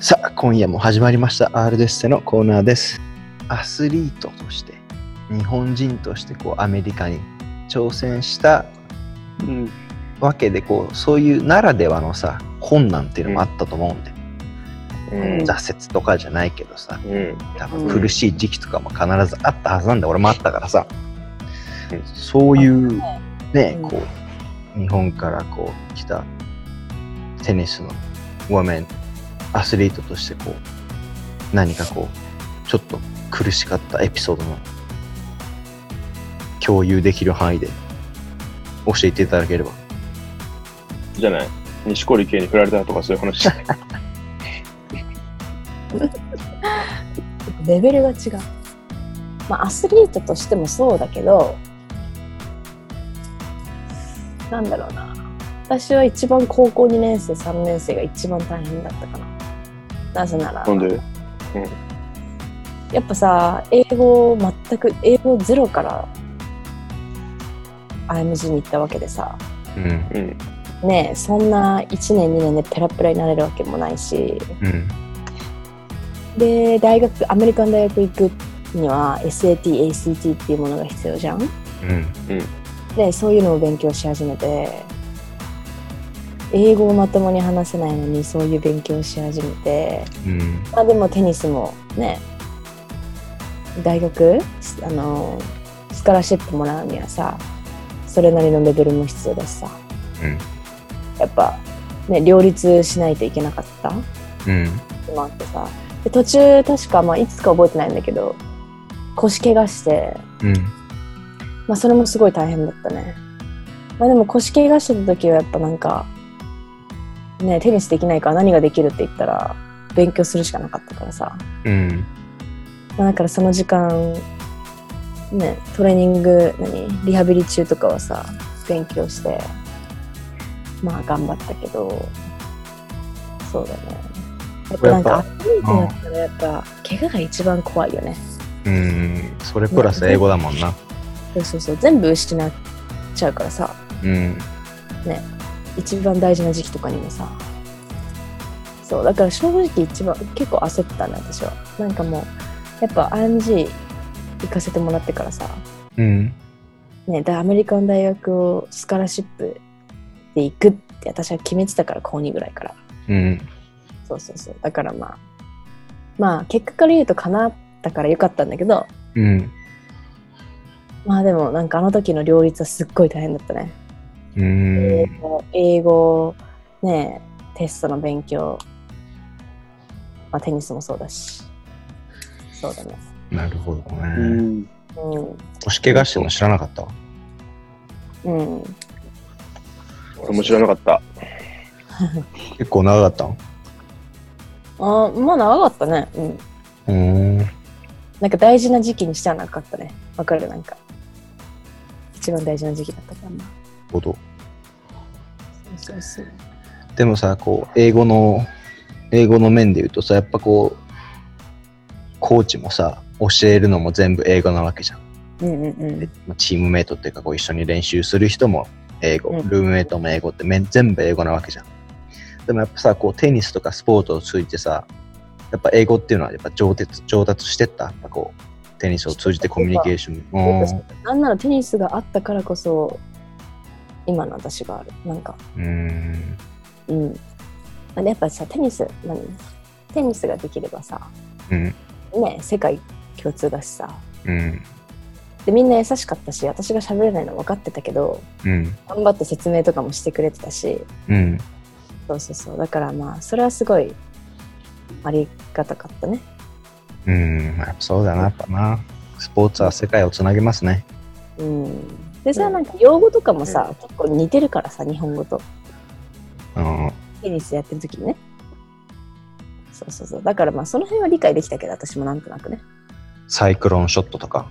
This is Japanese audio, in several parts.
さあ、今夜も始まりました。R デッセのコーナーです。アスリートとして、日本人としてこうアメリカに挑戦したうん。わけで、こう、そういうならではのさ、困難っていうのもあったと思うんで、うん。挫折とかじゃないけどさ、うん。多分苦しい時期とかも必ずあったはずなんだ。俺もあったからさ、うんそういうね、うんこう、日本からこう来たテニスのウォメン、アスリートとしてこう、何かこう、ちょっと苦しかったエピソードの共有できる範囲で教えていただければ。じゃない？錦織圭に振られたとかそういう話じゃない？レベルが違う。まあ、アスリートとしてもそうだけど、なんだろうな。私は一番高校2年生、3年生が一番大変だったかな。なぜなら、なんで？やっぱさ、英語を全く、英語ゼロから IMG に行ったわけでさ、うん。うん。ねえ、そんな1年2年でペラペラになれるわけもないし、うん。で、大学、アメリカン大学行くには SAT、ACT っていうものが必要じゃんうん。で、そういうのを勉強し始めて、英語をまともに話せないのにそういう勉強をし始めて、うん。まあでもテニスもね、大学、すあの、スカラシップもらうにはさ、それなりのレベルも必要だしさ、うん。やっぱね、両立しないといけなかったうん。のもあってさ、で途中確か、まあいつか覚えてないんだけど、腰怪我して、うん。まあそれもすごい大変だったね。まあでも腰怪我してた時はやっぱなんか、ね、テニスできないから何ができるって言ったら、勉強するしかなかったからさ。うん。まあだからその時間、ね、トレーニング、何リハビリ中とかはさ、勉強して、まあ頑張ったけど、そうだね。やっぱなんかアスリートだったらやっぱ、怪我が一番怖いよね。うん。それプラス英語だもんな。そうそうそう、全部失っちゃうからさ。うん。一番大事な時期とかにもさ。そうだから正直一番結構焦ったね私は。なんかもうやっぱ IMG 行かせてもらってからさ。うん。ねでアメリカン大学をスカラシップで行くって私は決めてたから高2ぐらいから。うん。そうそうそう。だからまあまあ結果から言うと叶ったからよかったんだけど。うん。まあでもなんかあの時の両立はすっごい大変だったね。う英ん。語、英語、ねえ、テストの勉強、まあ、テニスもそうだし。そうだね。なるほどうね。ん。う腰怪我してるの知らなかった。うん。俺も知らなかった。結構長かったの？あまあ長かったね。うん。うーん。なんか大事な時期にしてはなかったね。わかる？なんか。一番大事な時期だったからな。ほど。そうそう。でもさ、こう、英語の、英語の面で言うとさ、やっぱこう、コーチもさ、教えるのも全部英語なわけじゃん。うんうんうん。チームメイトっていうか、こう一緒に練習する人も英語、うんルームメイトも英語ってめん全部英語なわけじゃん。でもやっぱさ、こうテニスとかスポーツを通じてさ、やっぱ英語っていうのはやっぱ上達上達してった？やっぱこう、テニスを通じてコミュニケーション。うんなんならテニスがあったからこそ、今の私がある。なんか、うーん。うん。まあやっぱさ、テニス、何？テニスができればさ、うん。ね、世界共通だしさ。うん。で、みんな優しかったし、私が喋れないの分かってたけど、うん。頑張って説明とかもしてくれてたし、うん。そうそうそう。だからまあ、それはすごいありがたかったね。うん。やっぱそうだな、やっぱな。スポーツは世界をつなげますね。うん。でさ、なんか用語とかもさ、結構似てるからさ、日本語と。うん。テニスやってる時にね。そうそうそう。だからまあ、その辺は理解できたけど、私もなんとなくね。サイクロンショットとか、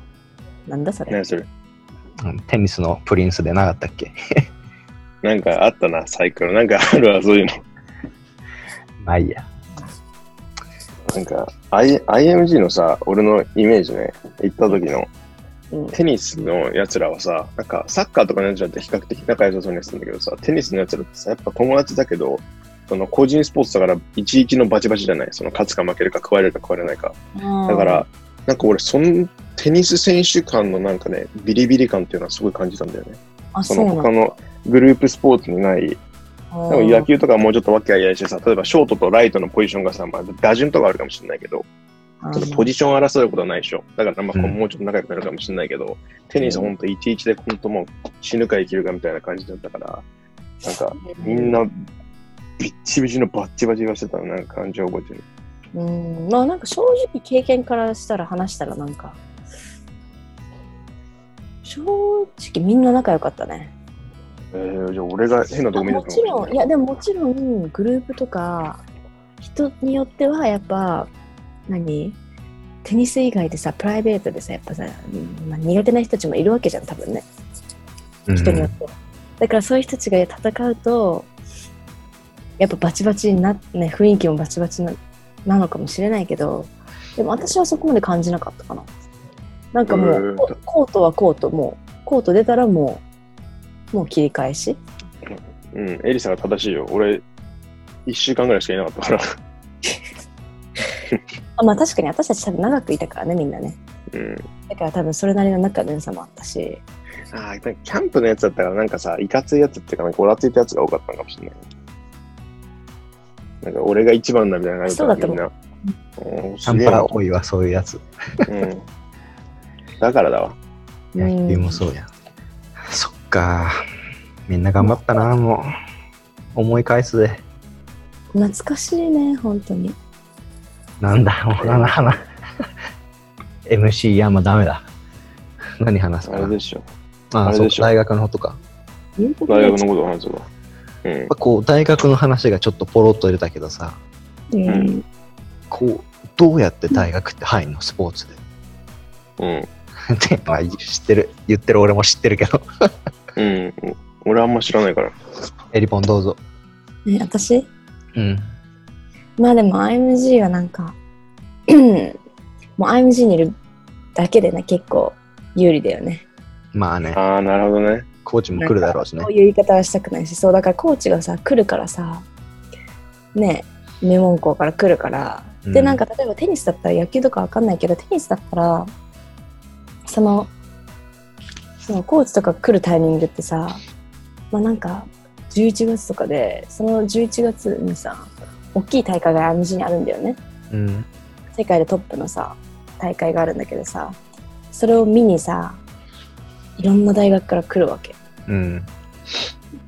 なんだそれ。何それ？うんテニスのプリンスでなかったっけ？なんかあったな、サイクル。なんかあるわ、そういうの。まあいいや。なんか、I、IMG のさ、俺のイメージね、行った時のうん。テニスのやつらはさ、なんかサッカーとかのやつらって比較的仲良さそうにやってたんだけどさ、テニスのやつらってさ、やっぱ友達だけど、その個人スポーツだから、11のバチバチじゃない。その勝つか負けるか、食われるか食われないか。だから、なんか俺、そのテニス選手間のなんかね、ビリビリ感っていうのはすごい感じたんだよね。あ、そのの他のグループスポーツにない、でも野球とかはもうちょっとわけあいあいしてさ、例えばショートとライトのポジションがさ、まあ、打順とかあるかもしれないけど、ちょっとポジション争うことはないでしょ。だから、まあ、うんもうちょっと仲良くなるかもしれないけど、テニスは本当11で本当もう死ぬか生きるかみたいな感じだったから、なんかみんなビッチビチのバッチバチがしてたのなんか感じを覚えてる。うん、まあなんか正直経験からしたら話したらなんか、正直みんな仲良かったね。えー、じゃあ俺が変なとこ見たかも。ちろん、いやでももちろんグループとか人によってはやっぱ何？テニス以外でさプライベートでさやっぱさ、うんまあ、苦手な人たちもいるわけじゃん多分ね。人によって。は、だからそういう人たちが戦うとやっぱバチバチになね雰囲気もバチバチななのかもしれないけどでも私はそこまで感じなかったかな。なんかもへうコートはコートもうコート出たらもうもう切り返し。うん、エリサが正しいよ。俺、1週間ぐらいしかいなかったから。あまあ確かに私たち多分長くいたからねみんなねうん。だから多分それなりの仲の良さもあったしああ、なんかキャンプのやつだったから、なんかさ、いかついやつっていうか、なんかごらついたやつが多かったのかもしれない。なんか俺が一番だみたいな感じそうだと思うみんな。うん、キャンパすげえなラ多いわ、そういうやつ。うん。だからだわ。野球もそうや。そっか。みんな頑張ったな、もう。思い返すで。懐かしいね本当になんだ、もう、ななな MC、いや、もうダメだ。何話すかな。あれでしょ。ああ、あれでしょそう大学のことか。大学のことを話すわ。うん。こう、大学の話がちょっとポロッと出たけどさ、うんこう、どうやって大学って入んの、スポーツで。うん。ってまあ、知ってる、言ってる俺も知ってるけど。うん。俺あんま知らないから。エリポンどうぞ。ね私？うん。まあでも IMG はなんかもう IMG にいるだけでね結構有利だよね。まあね、ああ、なるほどね。コーチも来るだろうしね。そう。いう言い方はしたくないしそうだからコーチがさ来るからさね名門校から来るから、でうん。なんか例えばテニスだったら野球とかわかんないけどテニスだったらそのそのコーチとか来るタイミングってさまあなんか11月とかでその11月にさ大きい大会が IMG にあるんだよねうん。世界でトップのさ大会があるんだけどさそれを見にさいろんな大学から来るわけうん。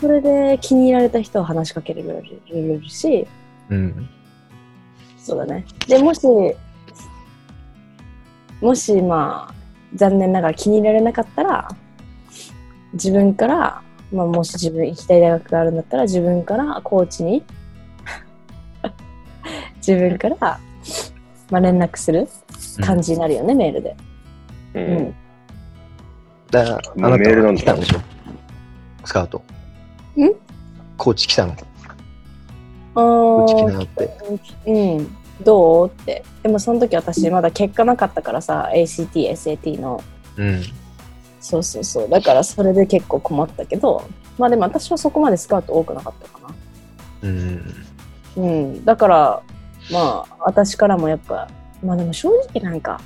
それで気に入られた人は話しかけれるしうん。そうだねでもしもしまあ残念ながら気に入られなかったら自分から、まあ、もし自分行きたい大学があるんだったら自分からコーチに自分から、まあ、連絡する感じになるよね、メールで。ううんん。だから、あなたは来たんでしょ？スカウト。ん？コーチ来たの？あコーチ来ーなよって。うん。どう？って。でもその時私まだ結果なかったからさ、ACT、SAT の。うん。そうそうそう。だからそれで結構困ったけど、まあでも私はそこまでスカウト多くなかったかな。うん。うん。だから、まあ私からもやっぱ、まあでも正直なんか、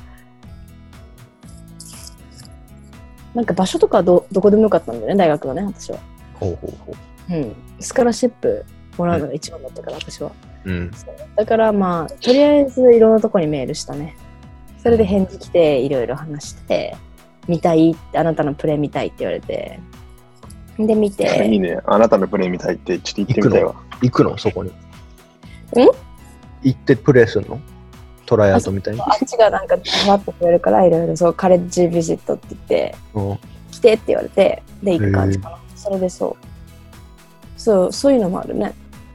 なんか場所とかはどどこでもよかったんだよね、大学はね、私は。ほうほうほうん。スカラシップもらうのが一番だったから、私は。う。うん。だからまあ、とりあえずいろんなとこにメールしたね。それで返事来て、いろいろ話して、見たいって、あなたのプレイ見たいって言われて。で、見いいて、ね。あなたのプレイ見たいって、ちょっと言ってみたいわ。行くの？そこに。ん？行ってプレイするのトライアウトみたいに。あっちがなんか待ってくれるから、いろいろそう、カレッジビジットって言って、うん来てって言われて、で、行く感じかな。それでそう。そう、そういうのもあるね。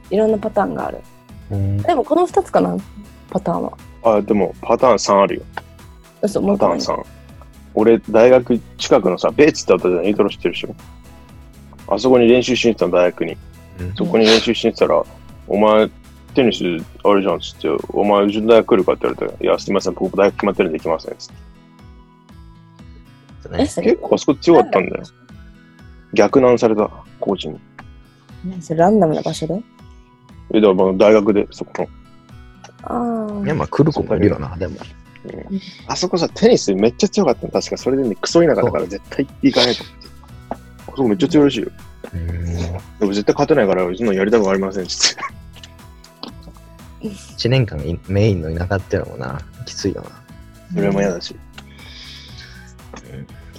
いろんなパターンがある。うん。でもこの2つかな、パターンは。あ、でもパターン3あるよ。嘘、もうパターン一個ある3。俺、大学近くのさ、ベーツってあったじゃん、イントロ知ってるでしょ。あそこに練習しに行ってたの、大学に。うんそこに練習しに行ってたら、お前、テニスあるじゃんっつって、お前、うちの大学来るかって言われて、いや、すみません、僕大学決まってるんで行きませんっつって。え、それ結構あそこ強かったんだよ。逆難された、コーチに。何それランダムな場所で？え、だからまあ大学で、そこの。ああ。いや、まあ来る子もいるよな、でも。あそこさ、テニスめっちゃ強かったの。確かそれでね、クソ田舎だから絶対行かないと思って。あそこめっちゃ強いらしいよ。うんでも絶対勝てないから、そんなのやりたくありませんっつって。1年間いメインの田舎っていうのもな、きついよな。それも嫌だし。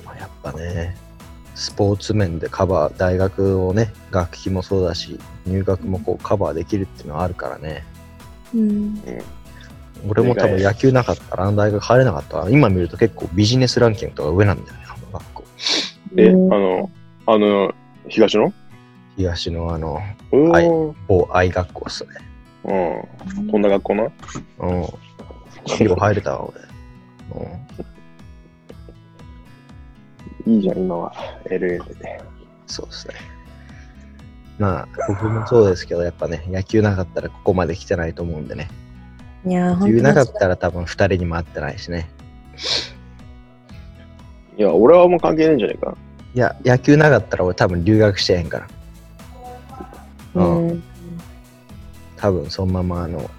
まあやっぱね、スポーツ面でカバー、大学をね、学費もそうだし、入学もこうカバーできるっていうのはあるからね。うん。俺も多分野球なかったら、あの大学入れなかったら、今見ると結構ビジネスランキングとか上なんだよね、あの学校。え、あうんの、あの、東の東のあの、おはいー某愛学校っすね。うん。こんな学校な？うん。よう入れたわ、俺。うん。いいじゃん、今は。LA で。そうですね。まあ、僕もそうですけど、やっぱね、野球なかったらここまで来てないと思うんでね。いやー、野本当球なかったら多分2人にも会ってないしね。いや、俺はもう関係ないんじゃないか。いや、野球なかったら俺多分留学してへんから。うんうん。多分そのままあの、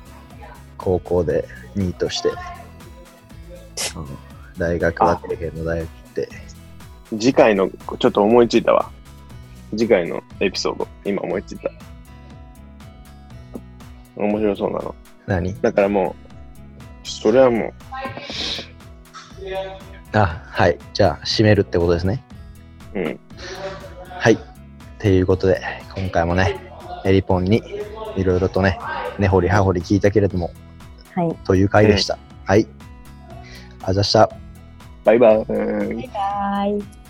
高校でニートして、うん大学は経験の大学行って、次回の、ちょっと思いついたわ。次回のエピソード、今思いついた。面白そうなの。何？だからもう、それはもあ、はい。じゃあ、締めるってことですね。う、うん。はい。っていうことで、今回もね、エリポンにいろいろとね、根掘り葉掘り聞いたけれども、はい。という回でした。はい。あざした。バイバイ。バイ。